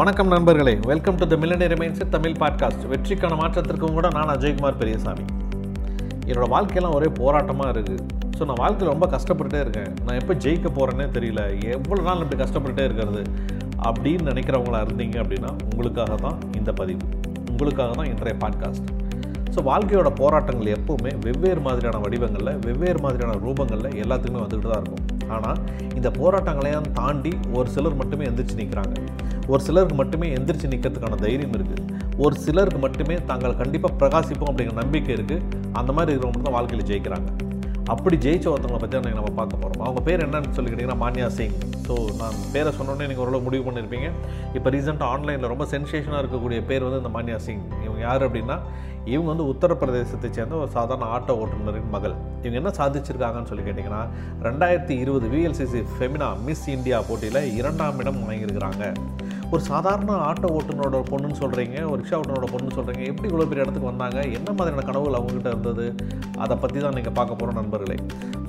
வணக்கம் நண்பர்களே. Welcome to the millionaire minds Tamil podcast வெற்றிக்கான மாற்றத்திற்கும் கூட நான் அஜய்குமார் பெரியசாமி. என்னோடய வாழ்க்கையெல்லாம் ஒரே போராட்டமாக இருக்குது ஸோ நான் வாழ்க்கையில் ரொம்ப கஷ்டப்பட்டுட்டே இருக்கேன். நான் எப்போ ஜெயிக்க போகிறேன்னே தெரியல. எவ்வளோ நாள் இப்படி கஷ்டப்பட்டுட்டே இருக்கிறது? அப்படின்னு நினைக்கிறவங்களா இருந்தீங்க அப்படின்னா உங்களுக்காக தான் இந்த பதிவு. உங்களுக்காக தான் இன்றைய பாட்காஸ்ட் ஸோ வாழ்க்கையோட போராட்டங்கள் எப்போவுமே வெவ்வேறு மாதிரியான வடிவங்களில் வெவ்வேறு மாதிரியான ரூபங்களில் எல்லாத்துக்குமே வந்துக்கிட்டு தான் இருக்கும். ஆனால் இந்த போராட்டங்களையும் தாண்டி ஒரு சிலர் மட்டுமே எந்திரிச்சு நிற்கிறாங்க ஒரு சிலருக்கு மட்டுமே எந்திரிச்சு நிற்கிறதுக்கான தைரியம் இருக்குது ஒரு சிலருக்கு மட்டுமே தாங்கள் கண்டிப்பாக பிரகாசிப்போம் அப்படிங்கிற நம்பிக்கை இருக்குது அந்த மாதிரி இருக்கிறவங்க தான் வாழ்க்கையில் ஜெயிக்கிறாங்க. அப்படி ஜெயிச்ச ஒருத்தவங்களை பற்றி தான் நம்ம பார்க்க போகிறோம் அவங்க பேர் என்னன்னு சொல்லி கேட்டிங்கன்னா மான்யா சிங். ஸோ நான் பேரை சொன்னோன்னே நீங்கள் ஓரளவு முடிவு பண்ணியிருப்பீங்க இப்போ ரீசெண்டாக ஆன்லைனில் ரொம்ப சென்சேஷனாக இருக்கக்கூடிய பேர் வந்து இந்த மான்யா சிங். இவங்க யார் அப்படின்னா இவங்க வந்து உத்தரப்பிரதேசத்தை சேர்ந்த ஒரு சாதாரண ஆட்டோ ஓட்டுநரின் மகள். இவங்க என்ன சாதிச்சிருக்காங்கன்னு சொல்லி கேட்டிங்கன்னா ரெண்டாயிரத்தி இருபது விஎல்சிசி ஃபெமினா மிஸ் இந்தியா போட்டியில் இரண்டாம் இடம் வாங்கியிருக்கிறாங்க. ஒரு சாதாரண ஆட்டோ ஓட்டுனரோட பொண்ணுன்னு சொல்கிறீங்க ஒரு ரிக்ஷா ஓட்டுநரோட பொண்ணுன்னு சொல்கிறீங்க எப்படி இவ்வளோ பெரிய இடத்துக்கு வந்தாங்க என்ன மாதிரியான கனவுகள் அவங்ககிட்ட இருந்தது அதை பற்றி தான் நீங்கள் பார்க்க போகிறோம் நண்பர்களே.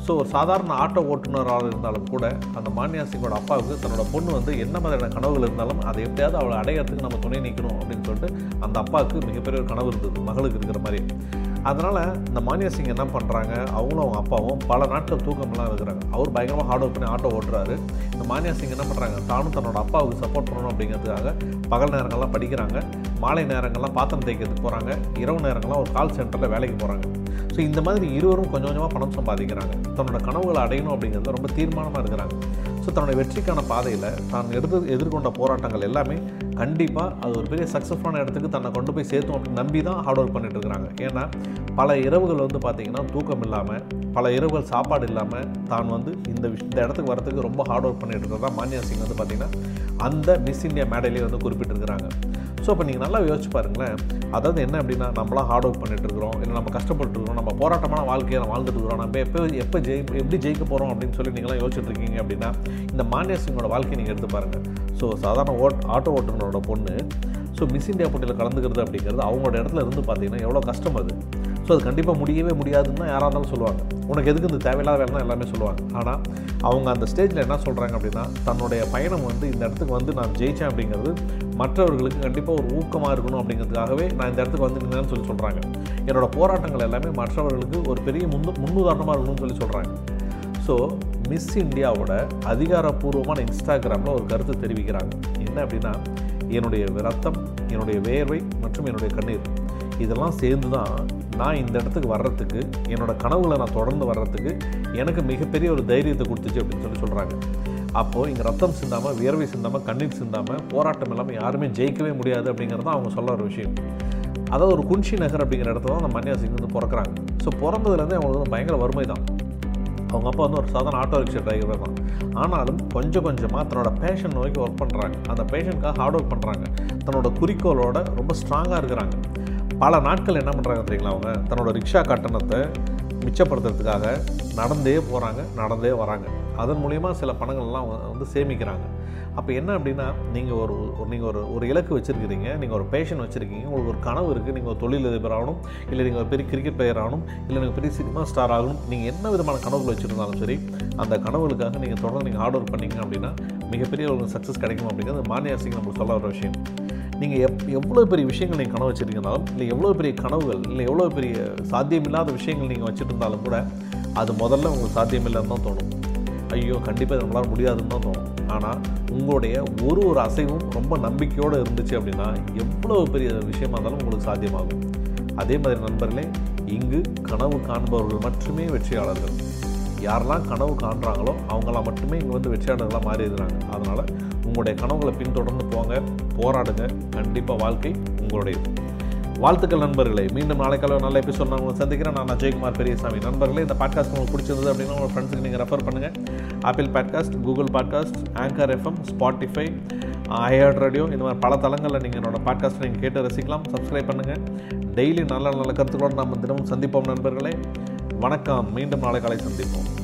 ஸோ ஒரு சாதாரண ஆட்டோ ஓட்டுநராக இருந்தாலும் கூட அந்த மான்யா சிங்கோட அப்பாவுக்கு தன்னோட பொண்ணு வந்து என்ன மாதிரியான கனவுகள் இருந்தாலும் அதை எப்படியாவது அவளை அடையிறதுக்கு நம்ம துணை நிற்கணும் அப்படின்னு சொல்லிட்டு அந்த அப்பாவுக்கு மிகப்பெரிய ஒரு கனவு இருந்தது மகளுக்கு இருக்கிற மாதிரி அதனால் இந்த மானியா சிங் என்ன பண்ணுறாங்க அவங்களும் அவங்க அப்பாவும் பல நாட்கள் தூக்கமெல்லாம் இருக்கிறாங்க. அவர் பயங்கரமாக ஹார்ட் ஒர்க் பண்ணி ஆட்டோ ஓட்டுறாரு. இந்த மானியா சிங் என்ன பண்ணுறாங்க தானும் தன்னோட அப்பாவுக்கு சப்போர்ட் பண்ணணும் அப்படிங்கிறதுக்காக பகல் நேரங்கள்லாம் படிக்கிறாங்க. மாலை நேரங்கள்லாம் பாத்திரம் தேய்க்கிறதுக்கு போகிறாங்க இரவு நேரங்கள்லாம் ஒரு கால் சென்டரில் வேலைக்கு போகிறாங்க ஸோ இந்த மாதிரி இருவரும் கொஞ்சம் கொஞ்சமாக பணம் சம்பாதிக்கிறாங்க. தன்னோட கனவுகளை அடையணும் அப்படிங்கிறது ரொம்ப தீர்மானமாக இருக்கிறாங்க. ஸோ தன்னுடைய வெற்றிக்கான பாதையில் தான் எடுத்து எதிர்கொண்ட போராட்டங்கள் எல்லாமே கண்டிப்பாக அது ஒரு பெரிய சக்ஸஸ்ஃபுல்லான இடத்துக்கு தன்னை கொண்டு போய் சேர்த்தோம் அப்படின்னு நம்பி தான் ஹார்ட் ஒர்க் பண்ணிட்டு இருக்கிறாங்க. ஏன்னா பல இரவுகள் வந்து பார்த்திங்கன்னா தூக்கம் இல்லாமல் பல இரவுகள் சாப்பாடு இல்லாமல் தான் வந்து இந்த விஷ் இந்த இடத்துக்கு வரத்துக்கு ரொம்ப ஹார்ட் ஒர்க் பண்ணிட்டு இருக்கிறதா மான்யா சிங் வந்து பார்த்திங்கன்னா அந்த மிஸ் இந்தியா மேடையிலே வந்து குறிப்பிட்டிருக்கிறாங்க. ஸோ இப்போ நீங்கள் நல்லா யோசிச்சு பாருங்களேன். அதாவது என்ன அப்படின்னா நம்மளாம் ஹார்ட் ஒர்க் பண்ணிட்டு இருக்கிறோம். இல்லை நம்ம கஷ்டப்பட்டு இருக்கிறோம். நம்ம போராட்டமான வாழ்க்கையை வாழ்ந்துட்டு இருக்கிறோம். நம்ம எப்போ எப்போ ஜெயி எப்படி ஜெயிக்க போகிறோம் அப்படின்னு சொல்லி நீங்களாம் யோசிச்சுட்டு இருக்கீங்க அப்படின்னா இந்த மானியா சிங்கோட வாழ்க்கையை நீங்கள் எடுத்து பாருங்கள் ஸோ சாதாரண ஓட் ஆட்டோ ஓட்டுநரோட பொண்ணு ஸோ மிஸ் இந்தியா போட்டியில் கலந்துக்கிறது அப்படிங்கிறது அவங்களோட இடத்துல இருந்து பார்த்தீங்கன்னா எவ்வளோ கஷ்டம் அது. ஸோ அது கண்டிப்பாக முடியவே முடியாதுன்னு யாராக இருந்தாலும் சொல்லுவாங்க. உனக்கு எதுக்கு இந்த தேவையில்லாத வேலை தான் எல்லாமே சொல்லுவாங்க. ஆனால் அவங்க அந்த ஸ்டேஜில் என்ன சொல்கிறாங்க அப்படின்னா தன்னுடைய பயணம் வந்து இந்த இடத்துக்கு வந்து நான் ஜெயித்தேன் அப்படிங்கிறது மற்றவர்களுக்கு கண்டிப்பாக ஒரு ஊக்கமாக இருக்கணும் அப்படிங்கிறதுக்காகவே நான் இந்த இடத்துக்கு வந்து நின்றேன்னு சொல்லி சொல்கிறாங்க என்னோடய போராட்டங்கள் எல்லாமே மற்றவர்களுக்கு ஒரு பெரிய முன்னு முன்னுதாரணமாக இருக்கணும்னு சொல்லி சொல்கிறாங்க ஸோ மிஸ் இந்தியாவோட அதிகாரப்பூர்வமான இன்ஸ்டாகிராமில் ஒரு கருத்து தெரிவிக்கிறாங்க. என்ன அப்படின்னா என்னுடைய ரத்தம் என்னுடைய வேர்வை மற்றும் என்னுடைய கண்ணீர். இதெல்லாம் சேர்ந்து தான் நான் இந்த இடத்துக்கு வர்றதுக்கு என்னோடய கனவுகளை நான் தொடர்ந்து வர்றதுக்கு எனக்கு மிகப்பெரிய ஒரு தைரியத்தை கொடுத்துச்சு அப்படின்னு சொல்லி சொல்கிறாங்க அப்போது இங்கே ரத்தம் சிந்தாமல் வியர்வை சிந்தாமல் கண்ணீர் சிந்தாமல் போராட்டம் இல்லாமல் யாருமே ஜெயிக்கவே முடியாது அப்படிங்கிறது தான் அவங்க சொல்ல ஒரு விஷயம். அதாவது ஒரு குன்ஷி நகர் அப்படிங்கிற இடத்துல தான் அந்த மன்யா வந்து பிறக்கிறாங்க. ஸோ பிறந்ததுலேருந்தே அவங்களுக்கு வந்து பயங்கர வறுமை தான். அவங்க அப்பா வந்து ஒரு சாதாரண ஆட்டோ ரிக்ஷா டிரைவர் தான். ஆனாலும் கொஞ்சம் கொஞ்சமாக தன்னோட பேஷன் நோக்கி ஒர்க் பண்ணுறாங்க அந்த பேஷனுக்காக ஹார்ட் ஒர்க் பண்ணுறாங்க தன்னோட குறிக்கோளோட ரொம்ப ஸ்ட்ராங்காக இருக்கிறாங்க. பல நாட்கள் என்ன பண்ணுறாங்க தெரியுங்களா அவங்க? தன்னோட ரிக்ஷா கட்டணத்தை மிச்சப்படுத்துறதுக்காக நடந்தே போகிறாங்க நடந்தே வராங்க. அதன் மூலிமா சில பணங்கள்லாம் வந்து சேமிக்கிறாங்க. அப்போ என்ன அப்படின்னா நீங்கள் ஒரு நீங்கள் ஒரு ஒரு இலக்கு வச்சுருக்கிறீங்க நீங்கள் ஒரு பேஷன் வச்சுருக்கீங்க உங்களுக்கு ஒரு கனவு இருக்குது நீங்கள் ஒரு தொழிலதிபர் ஆகணும் இல்லை நீங்கள் ஒரு பெரிய கிரிக்கெட் பிளேயர் ஆகணும் இல்லை நீங்கள் பெரிய சினிமா ஸ்டார் ஆகணும் நீங்கள் என்ன விதமான கனவுகள் வச்சுருந்தாலும் சரி அந்த கனவுகளுக்காக நீங்கள் தொடர்ந்து நீங்கள் ஹார்ட் ஒர்க் பண்ணீங்க அப்படின்னா மிகப்பெரிய ஒரு சக்ஸஸ் கிடைக்கும் அப்படிங்கிறது மானியா சிங் நம்மளுக்கு சொல்ல வர விஷயம். நீங்கள் எப் எவ்வளோ பெரிய விஷயங்கள் நீங்கள் கனவு வச்சுருக்கீங்கனாலும் இல்லை எவ்வளோ பெரிய கனவுகள் இல்லை எவ்வளோ பெரிய சாத்தியமில்லாத விஷயங்கள் நீங்கள் வச்சுட்டு இருந்தாலும் கூட அது முதல்ல உங்களுக்கு சாத்தியமில்லைன்னு தான் தோணும். ஐயோ கண்டிப்பாக இது நம்மளால் முடியாதுன்னு தான் தோணும். ஆனால் உங்களுடைய ஒரு ஒரு அசைவும் ரொம்ப நம்பிக்கையோடு இருந்துச்சு அப்படின்னா எவ்வளோ பெரிய விஷயமா இருந்தாலும் உங்களுக்கு சாத்தியமாகும். அதே மாதிரி நண்பர்களே இங்கு கனவு காண்பவர்கள் மட்டுமே வெற்றியாளர்கள். யாரெல்லாம் கனவு காண்றாங்களோ அவங்களாம் மட்டுமே இங்கே வந்து வெற்றியாளர்களாக மாறிடுறாங்க. அதனால் உங்களுடைய கனவுகளை பின்தொடர்ந்து போங்க போராடுங்க. கண்டிப்பாக வாழ்க்கை உங்களுடையது. வாழ்த்துக்கள் நண்பர்களே. மீண்டும் நாளைக்கால நல்ல எபிசோட் நான் உங்களை சந்திக்கிறேன். நான் அஜய்குமார் பெரியசாமி. நண்பர்களே இந்த பாட்காஸ்ட் உங்களுக்கு பிடிச்சிருந்தது அப்படின்னா உங்கள் ஃப்ரெண்ட்ஸுக்கு நீங்கள் ரெஃபர் பண்ணுங்கள் Apple podcast Google podcast Anchor FM Spotify iHeart radio இந்த மாதிரி பல தளங்களில் நீங்கள் என்னோடய பாட்காஸ்ட்டை நீங்கள் கேட்டு ரசிக்கலாம் சப்ஸ்கிரைப் பண்ணுங்கள் டெய்லி நல்ல நல்ல கருத்துக்களோடு நம்ம தினமும் சந்திப்போம் நண்பர்களே. வணக்கம். மீண்டும் நாளை காலை சந்திப்போம்.